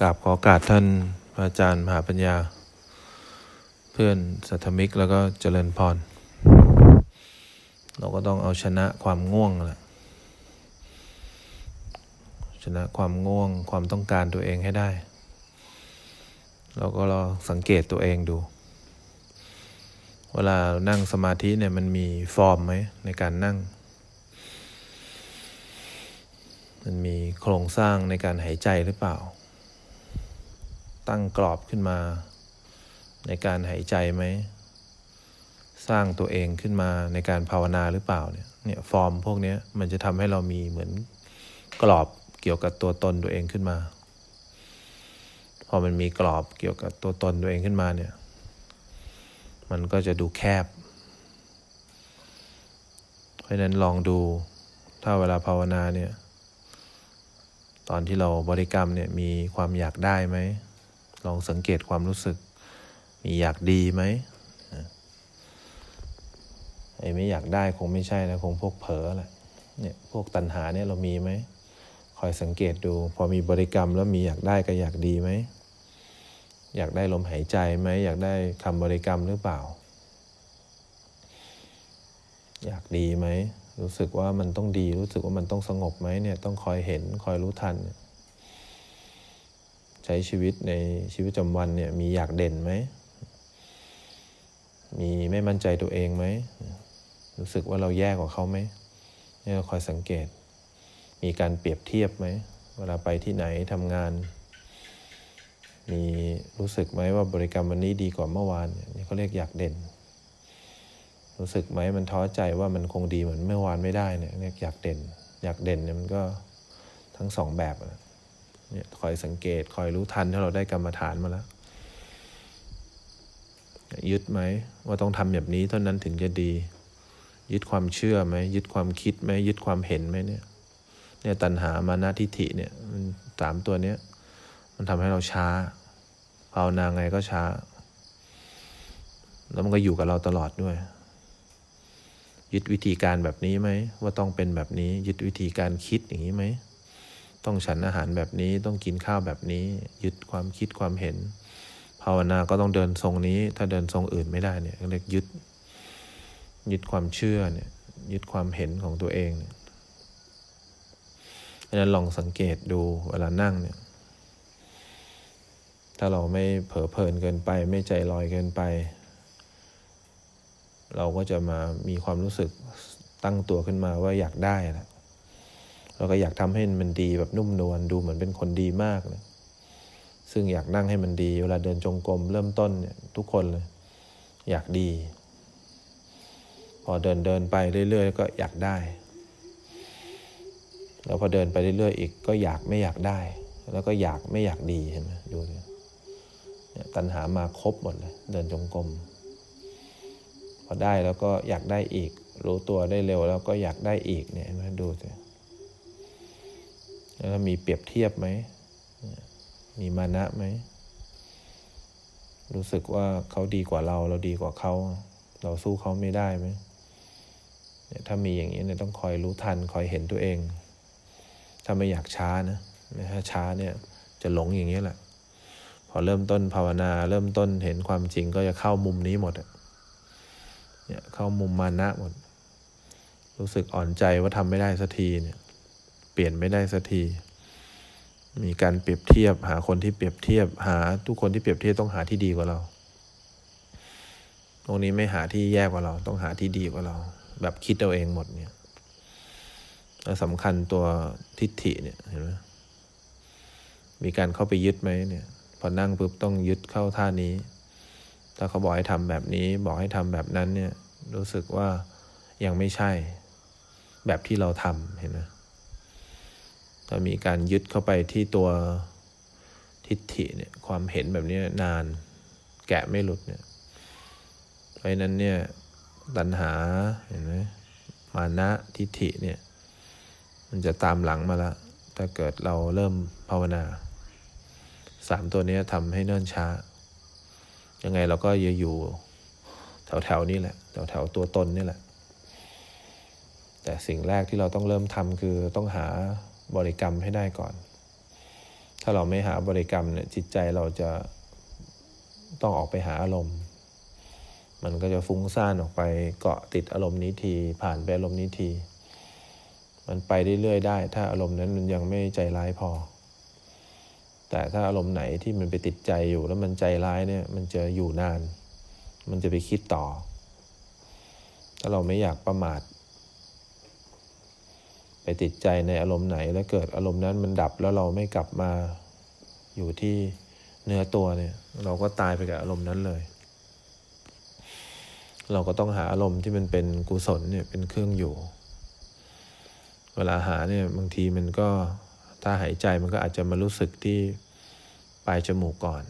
กราบขอกาสท่านพระอาจารย์มหาปัญญา เพื่อนสัทมิกแล้วก็เจริญพร เราก็ต้องเอาชนะความง่วงแหละชนะความง่วงความต้องการตัวเองให้ได้ เราก็ลองสังเกตตัวเองดู เวลานั่งสมาธิเนี่ยมันมีฟอร์มไหมในการนั่ง มันมีโครงสร้างในการหายใจหรือเปล่า ตั้งกรอบขึ้นมา ในการหายใจไหม สร้างตัวเองขึ้นมาในการภาวนาหรือเปล่าเนี่ยเนี่ยฟอร์มพวกนี้มันจะทำให้เรามีเหมือนกรอบเกี่ยวกับตัวตนตัวเองขึ้นมา พอมันมีกรอบเกี่ยวกับตัวตนตัวเองขึ้นมาเนี่ย มันก็จะดูแคบ เพราะนั้นลองดูถ้าเวลาภาวนาเนี่ย ตอนที่เราบริกรรมเนี่ยมีความอยากได้ไหม ลองสังเกตความรู้สึก มีอยากดีไหมไอ้ไม่อยากได้คงไม่ใช่นะคงพวกเผลอแหละเนี่ยพวกตัณหาเนี่ยเรามีไหมคอยสังเกตดู พอมีบริกรรมแล้วมีอยากได้กับอยากดีไหมอยากได้ลมหายใจไหมอยากได้คำบริกรรมหรือเปล่า อยากดีไหมรู้สึกว่ามันต้องดี รู้สึกว่ามันต้องสงบไหมเนี่ยต้องคอยเห็นคอยรู้ทัน ใช้ชีวิตในชีวิตประจำวันเนี่ยมีอยากเด่นไหม มีไม่มั่นใจตัวเองไหม รู้สึกว่าเราแย่กว่าเขาไหมเนี่ยคอยสังเกต มีการเปรียบเทียบไหม เวลาไปที่ไหนทำงาน มีรู้สึกไหมว่าบริกรรมวันนี้ดีกว่าเมื่อวานนี่เขาเรียกอยากเด่น รู้สึกไหมมันท้อใจว่ามันคงดีเหมือนเมื่อวานไม่ได้เนี่ยเรียกอยากเด่น อยากเด่นเนี่ยมันก็ทั้งสองแบบ เนี่ยคอยสังเกตคอยรู้ทันถ้าเราได้กรรมฐานมาแล้ว ยึดไหมว่าต้องทำแบบนี้เท่านั้นถึงจะดี ยึดความเชื่อไหมยึดความคิดไหมยึดความเห็นไหมเนี่ยเนี่ยตัณหามานาทิฐิเนี่ยสามตัวเนี้ยมันทำให้เราช้าภาวนาไงก็ช้า แล้วมันก็อยู่กับเราตลอดด้วย ยึดวิธีการแบบนี้ไหมว่าต้องเป็นแบบนี้ ยึดวิธีการคิดอย่างนี้ไหม ต้องฉันอาหารแบบนี้ต้องกินข้าวแบบนี้ยึดความคิดความเห็น ภาวนาก็ต้องเดินทรงนี้ ถ้าเดินทรงอื่นไม่ได้เนี่ยเรียกยึด ยึดความเชื่อเนี่ยยึดความเห็นของตัวเองเพราะนั้นลองสังเกตดูเวลานั่งเนี่ยถ้าเราไม่เผลอเพลินเกินไป ไม่ใจลอยเกินไป เราก็จะมามีความรู้สึกตั้งตัวขึ้นมาว่าอยากได้แหละ เราก็อยากทำให้มันดีแบบนุ่มนวลดูเหมือนเป็นคนดีมากเลยซึ่งอยากนั่งให้มันดี เวลาเดินจงกรมเริ่มต้นเนี่ยทุกคนเลยอยากดี พอเดินเดินไปเรื่อยๆก็อยากได้ แล้วพอเดินไปเรื่อยๆอีกก็อยากไม่อยากได้ แล้วก็อยากไม่อยากดีเห็นไหมดูเนี่ยตัณหามาครบหมดเลย เดินจงกรมพอได้แล้วก็อยากได้อีก รู้ตัวได้เร็วแล้วก็อยากได้อีกเนี่ยมาดูสิ แล้วมีเปรียบเทียบไหม มีมานะไหม รู้สึกว่าเขาดีกว่าเรา เราดีกว่าเขา เราสู้เขาไม่ได้ไหม ถ้ามีอย่างนี้เนี่ยต้องคอยรู้ทัน คอยเห็นตัวเอง ถ้าไม่อยากช้านะถ้าช้าเนี่ย จะหลงอย่างนี้แหละ พอเริ่มต้นภาวนา เริ่มต้นเห็นความจริงก็จะเข้ามุมนี้หมดเนี่ยเข้ามุมมานะหมด รู้สึกอ่อนใจว่าทำไม่ได้สักทีเนี่ย เปลี่ยนไม่ได้สักที มีการเปรียบเทียบ หาคนที่เปรียบเทียบ หาทุกคนที่เปรียบเทียบต้องหาที่ดีกว่าเรา ตรงนี้ไม่หาที่แย่กว่าเรา ต้องหาที่ดีกว่าเรา แบบคิดเอาเองหมดเนี่ยแล้วสำคัญตัวทิฏฐิเนี่ยเห็นไหมมีการเข้าไปยึดไหมเนี่ยพอนั่งปุ๊บต้องยึดเข้าท่านี้ ถ้าเขาบอกให้ทำแบบนี้ บอกให้ทำแบบนั้นเนี่ย รู้สึกว่ายังไม่ใช่ แบบที่เราทำเห็นไหม ถ้ามีการยึดเข้าไปที่ตัวทิฏฐิเนี่ยความเห็นแบบนี้นานแกะไม่หลุดเนี่ยเพราะนั้นเนี่ยตัณหาเห็นไหมมานะทิฏฐิเนี่ยมันจะตามหลังมาละถ้าเกิดเราเริ่มภาวนาสามตัวนี้ทำให้เนิ่นช้า ยังไงเราก็จะอยู่แถวๆนี้แหละแถวๆตัวตนนี่แหละ แต่สิ่งแรกที่เราต้องเริ่มทำคือต้องหา บริกรรมให้ได้ก่อน ถ้าเราไม่หาบริกรรมเนี่ยจิตใจเราจะต้องออกไปหาอารมณ์ มันก็จะฟุ้งซ่านออกไปเกาะติดอารมณ์นี้ที ผ่านไปอารมณ์นี้ที มันไปเรื่อยๆได้ ถ้าอารมณ์นั้นมันยังไม่ใจร้ายพอ แต่ถ้าอารมณ์ไหนที่มันไปติดใจอยู่แล้วมันใจร้ายเนี่ยมันจะอยู่นาน มันจะไปคิดต่อ ถ้าเราไม่อยากประมาท ไปติดใจในอารมณ์ไหนแล้วเกิดอารมณ์นั้นมันดับแล้วเราไม่กลับมาอยู่ที่เนื้อตัวเนี่ย เราก็ตายไปกับอารมณ์นั้นเลย เราก็ต้องหาอารมณ์ที่มันเป็นกุศลเนี่ยเป็นเครื่องอยู่ เวลาหาเนี่ยบางทีมันก็ถ้าหายใจมันก็อาจจะมารู้สึกที่ปลายจมูกก่อน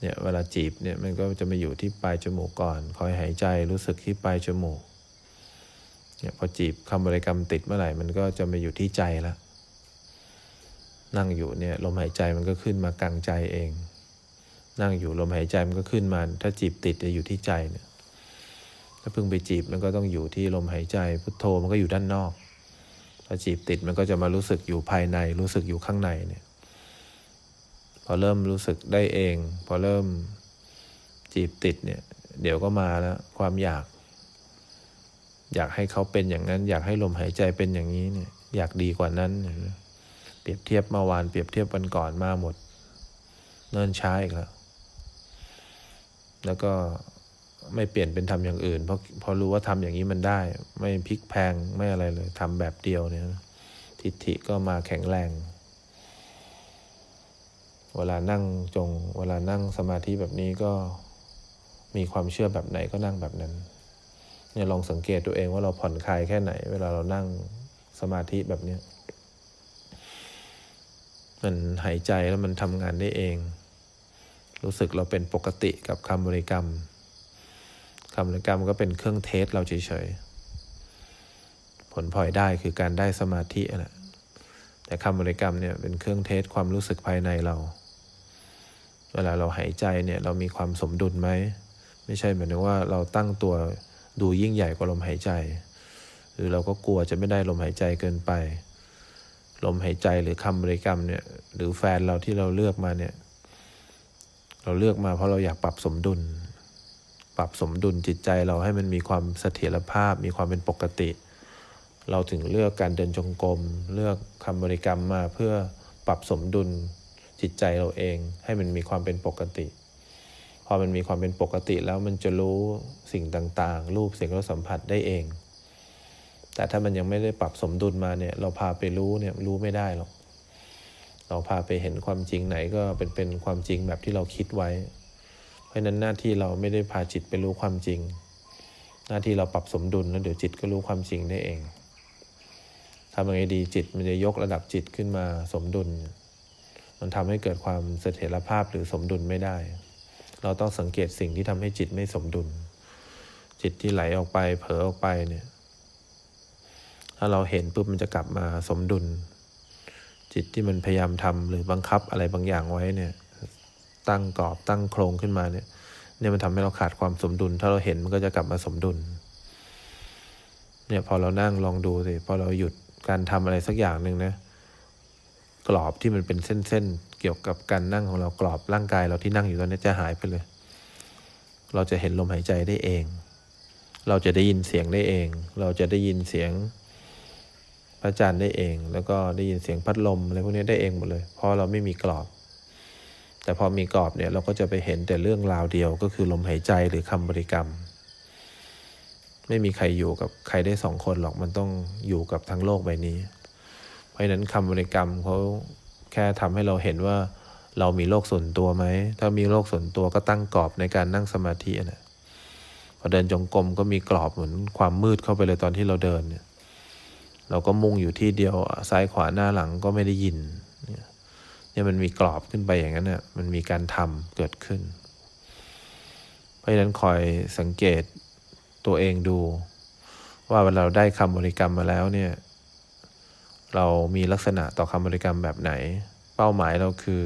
เนี่ยเวลาจีบเนี่ยมันก็จะมาอยู่ที่ปลายจมูกก่อน คอยหายใจรู้สึกที่ปลายจมูก เนี่ยพอจีบคำบริกรรมติดเมื่อไหร่มันก็จะมาอยู่ที่ใจแล้วนั่งอยู่เนี่ยลมหายใจมันก็ขึ้นมากลางใจเอง นั่งอยู่ลมหายใจมันก็ขึ้นมา ถ้าจีบติดจะอยู่ที่ใจเนี่ยถ้าเพิ่งไปจีบมันก็ต้องอยู่ที่ลมหายใจพุทโธมันก็อยู่ด้านนอก ถ้าจีบติดมันก็จะมารู้สึกอยู่ภายใน รู้สึกอยู่ข้างในเนี่ย พอเริ่มรู้สึกได้เอง พอเริ่มจีบติดเนี่ย เดี๋ยวก็มาแล้วความอยาก อยากให้เขาเป็นอย่างนั้น อยากให้ลมหายใจเป็นอย่างนี้เนี่ย อยากดีกว่านั้น เปรียบเทียบเมื่อวานเปรียบเทียบวันก่อนมาหมด เนิ่นช้าอีกแล้ว แล้วก็ไม่เปลี่ยนเป็นทำอย่างอื่น เพราะพอรู้ว่าทำอย่างนี้มันได้ ไม่พลิกแพงไม่อะไรเลยทำแบบเดียวเนี่ย ทิฏฐิก็มาแข็งแรง เวลานั่งจง เวลานั่งสมาธิแบบนี้ก็มีความเชื่อแบบไหนก็นั่งแบบนั้น เนี่ยลองสังเกตตัวเองว่าเราผ่อนคลายแค่ไหน เวลาเรานั่งสมาธิแบบเนี้ยมันหายใจแล้วมันทำงานได้เอง รู้สึกเราเป็นปกติกับคำบริกรรมคำบริกรรมก็เป็นเครื่องเทสเราเฉยๆ ผลพลอยได้คือการได้สมาธิแหละแต่คำบริกรรมเนี่ยเป็นเครื่องเทสความรู้สึกภายในเรา เวลาเราหายใจเนี่ยเรามีความสมดุลไหม ไม่ใช่หมายถึงว่าเราตั้งตัว ดูยิ่งใหญ่กว่าลมหายใจ หรือเราก็กลัวจะไม่ได้ลมหายใจเกินไป ลมหายใจหรือคำบริกรรมเนี่ย หรือแฟนเราที่เราเลือกมาเนี่ย เราเลือกมาเพราะเราอยากปรับสมดุล ปรับสมดุลจิตใจเราให้มันมีความเสถียรภาพ มีความเป็นปกติ เราถึงเลือกการเดินจงกรม เลือกคำบริกรรมมาเพื่อปรับสมดุลจิตใจเราเองให้มันมีความเป็นปกติ พอมันมีความเป็นปกติแล้วมันจะรู้สิ่งต่างๆ รูปเสียงรสสัมผัสได้เอง แต่ถ้ามันยังไม่ได้ปรับสมดุลมาเนี่ยเราพาไปรู้เนี่ยรู้ไม่ได้หรอก เราพาไปเห็นความจริงไหนก็เป็นเป็นความจริงแบบที่เราคิดไว้ เพราะนั้นหน้าที่เราไม่ได้พาจิตไปรู้ความจริง หน้าที่เราปรับสมดุลแล้วเดี๋ยวจิตก็รู้ความจริงได้เองทำยังไงดีจิตมันจะยกระดับจิตขึ้นมาสมดุล มันทำให้เกิดความเสถียรภาพหรือสมดุลไม่ได้ เราต้องสังเกตสิ่งที่ทำให้จิตไม่สมดุล จิตที่ไหลออกไป เผลอออกไปเนี่ย ถ้าเราเห็นปุ๊บมันจะกลับมาสมดุล จิตที่มันพยายามทำหรือบังคับอะไรบางอย่างไว้เนี่ย ตั้งกรอบตั้งโครงขึ้นมาเนี่ยเนี่ยมันทำให้เราขาดความสมดุล ถ้าเราเห็นมันก็จะกลับมาสมดุล เนี่ยพอเรานั่งลองดูสิพอเราหยุดการทำอะไรสักอย่างหนึ่งนะกรอบที่มันเป็นเส้นเกี่ยวกับการนั่งของเรากรอบร่างกายเราที่นั่งอยู่ตอนนี้จะหายไปเลย เราจะเห็นลมหายใจได้เอง เราจะได้ยินเสียงได้เอง เราจะได้ยินเสียงพระจันทร์ได้เอง แล้วก็ได้ยินเสียงพัดลมอะไรพวกนี้ได้เองหมดเลย เพราะเราไม่มีกรอบ แต่พอมีกรอบเนี่ยเราก็จะไปเห็นแต่เรื่องราวเดียวก็คือลมหายใจหรือคำบริกรรม ไม่มีใครอยู่กับใครได้สองคนหรอกมันต้องอยู่กับทั้งโลกใบนี้ เพราะฉะนั้นคำบริกรรมเขา แค่ทำให้เราเห็นว่าเรามีโลกส่วนตัวไหม ถ้ามีโลกส่วนตัวก็ตั้งกรอบในการนั่งสมาธินะพอเดินจงกรมก็มีกรอบเหมือนความมืดเข้าไปเลยตอนที่เราเดินเนี่ย เราก็มุ่งอยู่ที่เดียวซ้ายขวาหน้าหลังก็ไม่ได้ยิน เนี่ยมันมีกรอบขึ้นไปอย่างนั้นเนี่ยมันมีการทำเกิดขึ้น เพราะฉะนั้นคอยสังเกตตัวเองดู ว่าเวลาเราได้คำบริกรรมมาแล้วเนี่ย เรามีลักษณะต่อคำบริกรรมแบบไหน เป้าหมายเราคือ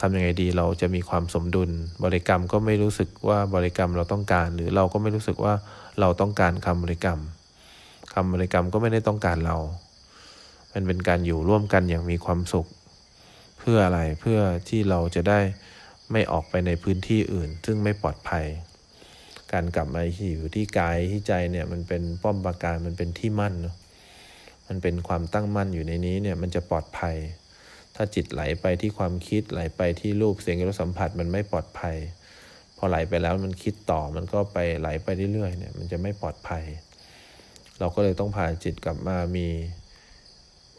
ทำยังไงดีเราจะมีความสมดุล บริกรรมก็ไม่รู้สึกว่าบริกรรมเราต้องการ หรือเราก็ไม่รู้สึกว่าเราต้องการคำบริกรรมคำบริกรรมก็ไม่ได้ต้องการเราเพราะมันเป็นการอยู่ร่วมกันอย่างมีความสุข เพื่ออะไรเพื่อที่เราจะได้ไม่ออกไปในพื้นที่อื่น ซึ่งไม่ปลอดภัย การกลับมาอยู่ที่กายที่ใจเนี่ยมันเป็นป้อมปราการมันเป็นที่มั่นเนาะ มันเป็นความตั้งมั่นอยู่ในนี้เนี่ยมันจะปลอดภัย ถ้าจิตไหลไปที่ความคิดไหลไปที่รูปเสียงรสสัมผัสมันไม่ปลอดภัย พอไหลไปแล้วมันคิดต่อมันก็ไปไหลไปเรื่อยๆเนี่ยมันจะไม่ปลอดภัย เราก็เลยต้องพาจิตกลับมามี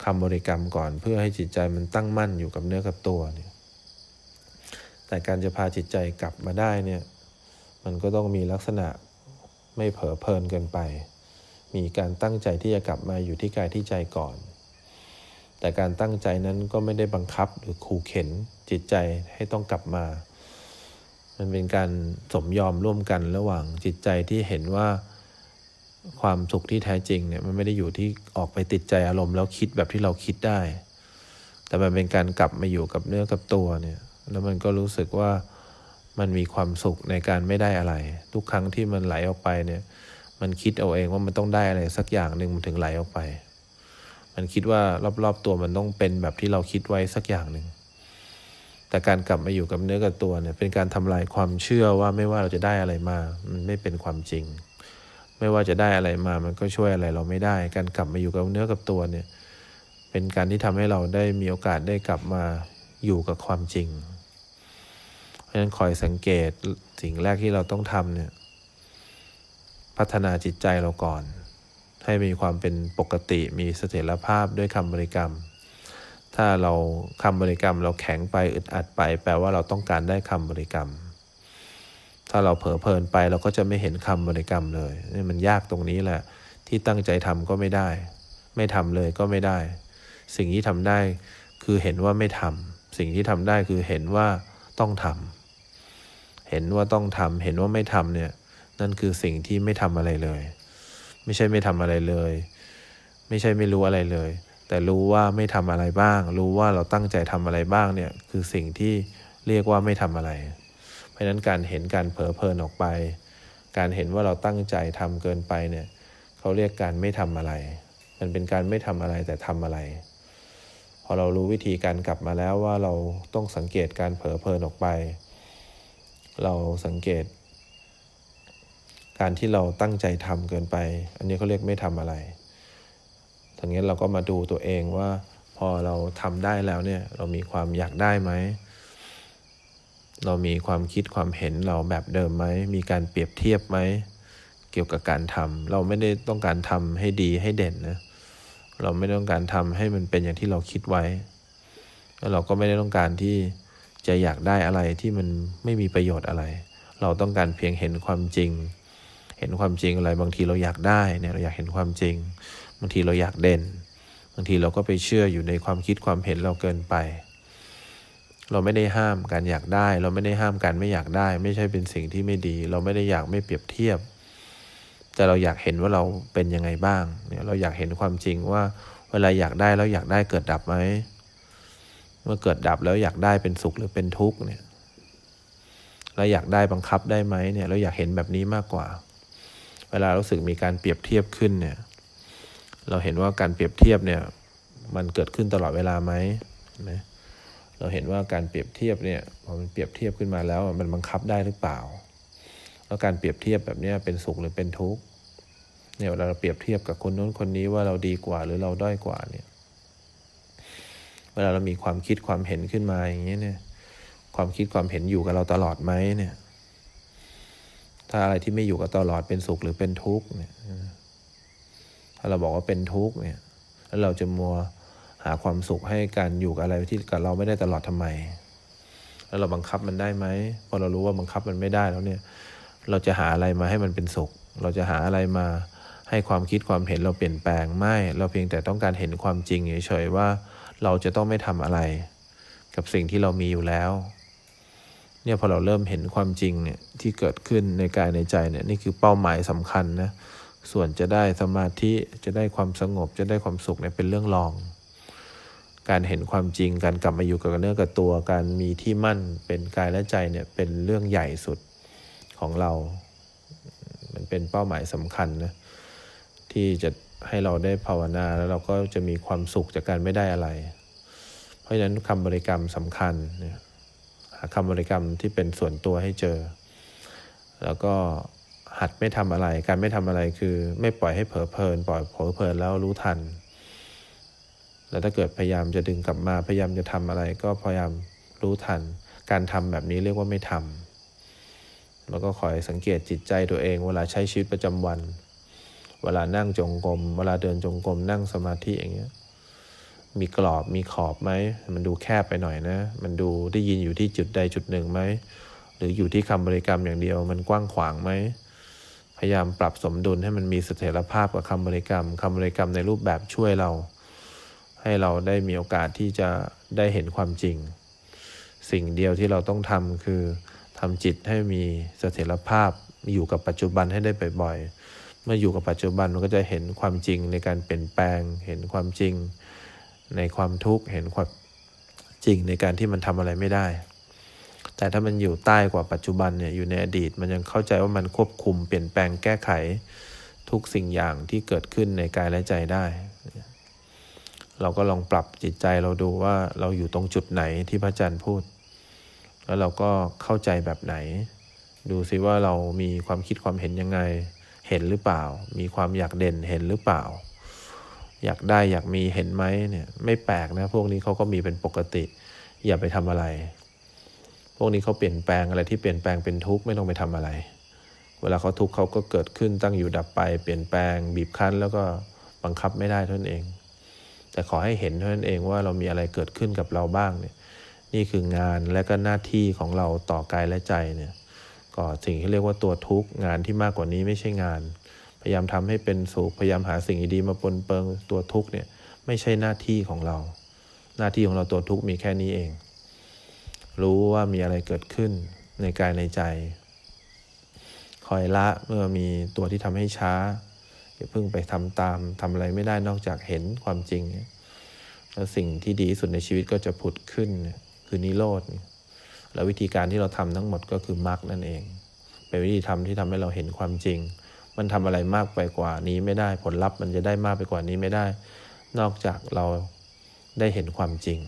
คำบริกรรมก่อนเพื่อให้จิตใจมันตั้งมั่นอยู่กับเนื้อกับตัวเนี่ยแต่การจะพาจิตใจกลับมาได้เนี่ย มันก็ต้องมีลักษณะไม่เผลอเพลินเกินไป มีการตั้งใจที่จะกลับมาอยู่ที่กายที่ใจก่อน แต่การตั้งใจนั้นก็ไม่ได้บังคับหรือขู่เข็นจิตใจให้ต้องกลับมา มันเป็นการสมยอมร่วมกันระหว่างจิตใจที่เห็นว่าความสุขที่แท้จริงเนี่ยมันไม่ได้อยู่ที่ออกไปติดใจอารมณ์แล้วคิดแบบที่เราคิดได้ แต่มันเป็นการกลับมาอยู่กับเนื้อกับตัวเนี่ย แล้วมันก็รู้สึกว่ามันมีความสุขในการไม่ได้อะไร ทุกครั้งที่มันไหลออกไปเนี่ย มันคิดเอาเองว่ามันต้องได้อะไรสักอย่างหนึ่งมันถึงไหลออกไป มันคิดว่ารอบๆตัวมันต้องเป็นแบบที่เราคิดไว้สักอย่างหนึ่ง แต่การกลับมาอยู่กับเนื้อกับตัวเนี่ย เป็นการทำลายความเชื่อว่าไม่ว่าเราจะได้อะไรมา มันไม่เป็นความจริง ไม่ว่าจะได้อะไรมา มันก็ช่วยอะไรเราไม่ได้ การกลับมาอยู่กับเนื้อกับตัวเนี่ย เป็นการที่ทำให้เราได้มีโอกาสได้กลับมาอยู่กับความจริง เพราะฉะนั้นคอยสังเกตสิ่งแรกที่เราต้องทำเนี่ย พัฒนาจิตใจเราก่อน ให้มีความเป็นปกติมีเสถียรภาพด้วยคำบริกรรม ถ้าเราคำบริกรรมเราแข็งไปอึดอัดไป แปลว่าเราต้องการได้คำบริกรรม ถ้าเราเผลอเพลินไปเราก็จะไม่เห็นคำบริกรรมเลยนี่มันยากตรงนี้แหละ ที่ตั้งใจทำก็ไม่ได้ ไม่ทำเลยก็ไม่ได้ สิ่งที่ทำได้คือเห็นว่าไม่ทำสิ่งที่ทำได้คือเห็นว่าต้องทำเห็นว่าต้องทำเห็นว่าไม่ทำเนี่ย นั่นคือสิ่งที่ไม่ทำอะไรเลย ไม่ใช่ไม่ทำอะไรเลย ไม่ใช่ไม่รู้อะไรเลย แต่รู้ว่าไม่ทำอะไรบ้าง รู้ว่าเราตั้งใจทำอะไรบ้างเนี่ยคือสิ่งที่เรียกว่าไม่ทำอะไร เพราะนั้นการเห็นการเผลอเพลินออกไป การเห็นว่าเราตั้งใจทำเกินไปเนี่ยเขาเรียกการไม่ทำอะไร มันเป็นการไม่ทำอะไรแต่ทำอะไรพอเรารู้วิธีการกลับมาแล้วว่าเราต้องสังเกตการเผลอเพลินออกไป เราสังเกต การที่เราตั้งใจทำเกินไป อันนี้เขาเรียกไม่ทำอะไรทางนี้เราก็มาดูตัวเองว่าพอเราทำได้แล้วเนี่ย เรามีความอยากได้ไหม เรามีความคิดความเห็นเราแบบเดิมไหม มีการเปรียบเทียบไหม เกี่ยวกับการทำเราไม่ได้ต้องการทำให้ดีให้เด่นนะ เราไม่ต้องการทำให้มันเป็นอย่างที่เราคิดไว้ แล้วเราก็ไม่ได้ต้องการที่จะอยากได้อะไรที่มันไม่มีประโยชน์อะไร เราต้องการเพียงเห็นความจริง เห็นความจริงอะไร บางทีเราอยากได้เนี่ยเราอยากเห็นความจริง บางทีเราอยากเด่น บางทีเราก็ไปเชื่ออยู่ในความคิดความเห็นเราเกินไป เราไม่ได้ห้ามการอยากได้ เราไม่ได้ห้ามการไม่อยากได้ ไม่ใช่เป็นสิ่งที่ไม่ดี เราไม่ได้อยากไม่เปรียบเทียบ แต่เราอยากเห็นว่าเราเป็นยังไงบ้างเนี่ยเราอยากเห็นความจริงว่า เวลาอยากได้แล้วอยากได้เกิดดับไหมเมื่อเกิดดับแล้วอยากได้เป็นสุขหรือเป็นทุกข์เนี่ยเราอยากได้บังคับได้ไหมเนี่ยเราอยากเห็นแบบนี้มากกว่า เวลารู้สึกมีการเปรียบเทียบขึ้นเนี่ย เราเห็นว่าการเปรียบเทียบเนี่ย มันเกิดขึ้นตลอดเวลาไหมไหมเราเห็นว่าการเปรียบเทียบเนี่ยพอมันเปรียบเทียบขึ้นมาแล้วมันบังคับได้หรือเปล่า แล้วการเปรียบเทียบแบบนี้เป็นสุขหรือเป็นทุกข์เนี่ยเวลาเราเปรียบเทียบกับคนนู้นคนนี้ว่าเราดีกว่าหรือเราด้อยกว่าเนี่ย เวลาเรามีความคิดความเห็นขึ้นมาอย่างนี้เนี่ย ความคิดความเห็นอยู่กับเราตลอดไหมเนี่ย ถ้าอะไรที่ไม่อยู่กับตลอดเป็นสุขหรือเป็นทุกข์เนี่ย ถ้าเราบอกว่าเป็นทุกข์เนี่ย แล้วเราจะมัวหาความสุขให้การอยู่กับอะไรที่กับเราไม่ได้ตลอดทำไม แล้วเราบังคับมันได้ไหมพอเรารู้ว่าบังคับมันไม่ได้แล้วเนี่ย เราจะหาอะไรมาให้มันเป็นสุข เราจะหาอะไรมาให้ความคิดความเห็นเราเปลี่ยนแปลงไม่ เราเพียงแต่ต้องการเห็นความจริงเฉยๆว่า เราจะต้องไม่ทำอะไร กับสิ่งที่เรามีอยู่แล้ว เนี่ยพอเราเริ่มเห็นความจริงเนี่ยที่เกิดขึ้นในกายในใจเนี่ยนี่คือเป้าหมายสำคัญนะส่วนจะได้สมาธิจะได้ความสงบจะได้ความสุขเนี่ยเป็นเรื่องรอง การเห็นความจริงการกลับมาอยู่กับเนื้อกับตัว การมีที่มั่นเป็นกายและใจเนี่ยเป็นเรื่องใหญ่สุดของเรา มันเป็นเป้าหมายสำคัญนะที่จะให้เราได้ภาวนาแล้วเราก็จะมีความสุขจากการไม่ได้อะไร เพราะฉะนั้นคำบริกรรมสำคัญเนี่ย คำบริกรรมที่เป็นส่วนตัวให้เจอ แล้วก็หัดไม่ทำอะไร การไม่ทำอะไรคือไม่ปล่อยให้เผลอเพลิน ปล่อยเผลอเพลินแล้วรู้ทัน แล้วถ้าเกิดพยายามจะดึงกลับมา พยายามจะทำอะไร ก็พยายามรู้ทัน การทำแบบนี้เรียกว่าไม่ทำ แล้วก็คอยสังเกตจิตใจตัวเอง เวลาใช้ชีวิตประจำวัน เวลานั่งจงกรม เวลาเดินจงกรมนั่งสมาธิอย่างเงี้ย มีกรอบมีขอบไหม มันดูแคบไปหน่อยนะ มันดูได้ยินอยู่ที่จุดใดจุดหนึ่งไหม หรืออยู่ที่คำบริกรรมอย่างเดียวมันกว้างขวางไหม พยายามปรับสมดุลให้มันมีเสถียรภาพกับคำบริกรรมคำบริกรรมในรูปแบบช่วยเรา ให้เราได้มีโอกาสที่จะได้เห็นความจริง สิ่งเดียวที่เราต้องทำคือทำจิตให้มีเสถียรภาพอยู่กับปัจจุบันให้ได้บ่อยๆเมื่ออยู่กับปัจจุบันมันก็จะเห็นความจริงในการเปลี่ยนแปลง เห็นความจริง ในความทุกข์เห็นความจริงในการที่มันทำอะไรไม่ได้ แต่ถ้ามันอยู่ใต้กว่าปัจจุบันเนี่ยอยู่ในอดีต มันยังเข้าใจว่ามันควบคุมเปลี่ยนแปลงแก้ไขทุกสิ่งอย่างที่เกิดขึ้นในกายและใจได้ เราก็ลองปรับจิตใจเราดูว่าเราอยู่ตรงจุดไหนที่พระอาจารย์พูด แล้วเราก็เข้าใจแบบไหน ดูซิว่าเรามีความคิดความเห็นยังไง เห็นหรือเปล่า มีความอยากเด่นเห็นหรือเปล่า อยากได้อยากมีเห็นไหมเนี่ยไม่แปลกนะ พวกนี้เขาก็มีเป็นปกติ อย่าไปทำอะไร พวกนี้เขาเปลี่ยนแปลงอะไรที่เปลี่ยนแปลงเป็นทุกข์ไม่ต้องไปทำอะไร เวลาเขาทุกข์เขาก็เกิดขึ้นตั้งอยู่ดับไป เปลี่ยนแปลง บีบคั้น แล้วก็บังคับไม่ได้เท่านั้นเอง แต่ขอให้เห็นเท่านั้นเองว่าเรามีอะไรเกิดขึ้นกับเราบ้างเนี่ย นี่คืองานและก็หน้าที่ของเราต่อกายและใจเนี่ย ก็สิ่งที่เรียกว่าตัวทุกข์งานที่มากกว่านี้ไม่ใช่งาน ยายามทำให้เป็นสุขพยายามหาสิ่งดีๆมาปนเปื้องตัวทุกข์เนี่ยไม่ใช่หน้าที่ของเรา หน้าที่ของเราตัวทุกข์มีแค่นี้เอง รู้ว่ามีอะไรเกิดขึ้นในกายในใจ คอยละเมื่อมีตัวที่ทำให้ช้าอย่าเพิ่งไปทำตามทำอะไรไม่ได้นอกจากเห็นความจริง แล้วสิ่งที่ดีที่สุดในชีวิตก็จะผุดขึ้นคือนิโรธแล้ววิธีการที่เราทำทั้งหมดก็คือมรรคนั่นเอง เป็นวิธีทำที่ทำให้เราเห็นความจริง มันทำอะไรมากไปกว่านี้ไม่ได้ ผลลัพธ์มันจะได้มากไปกว่านี้ไม่ได้ นอกจากเราได้เห็นความจริง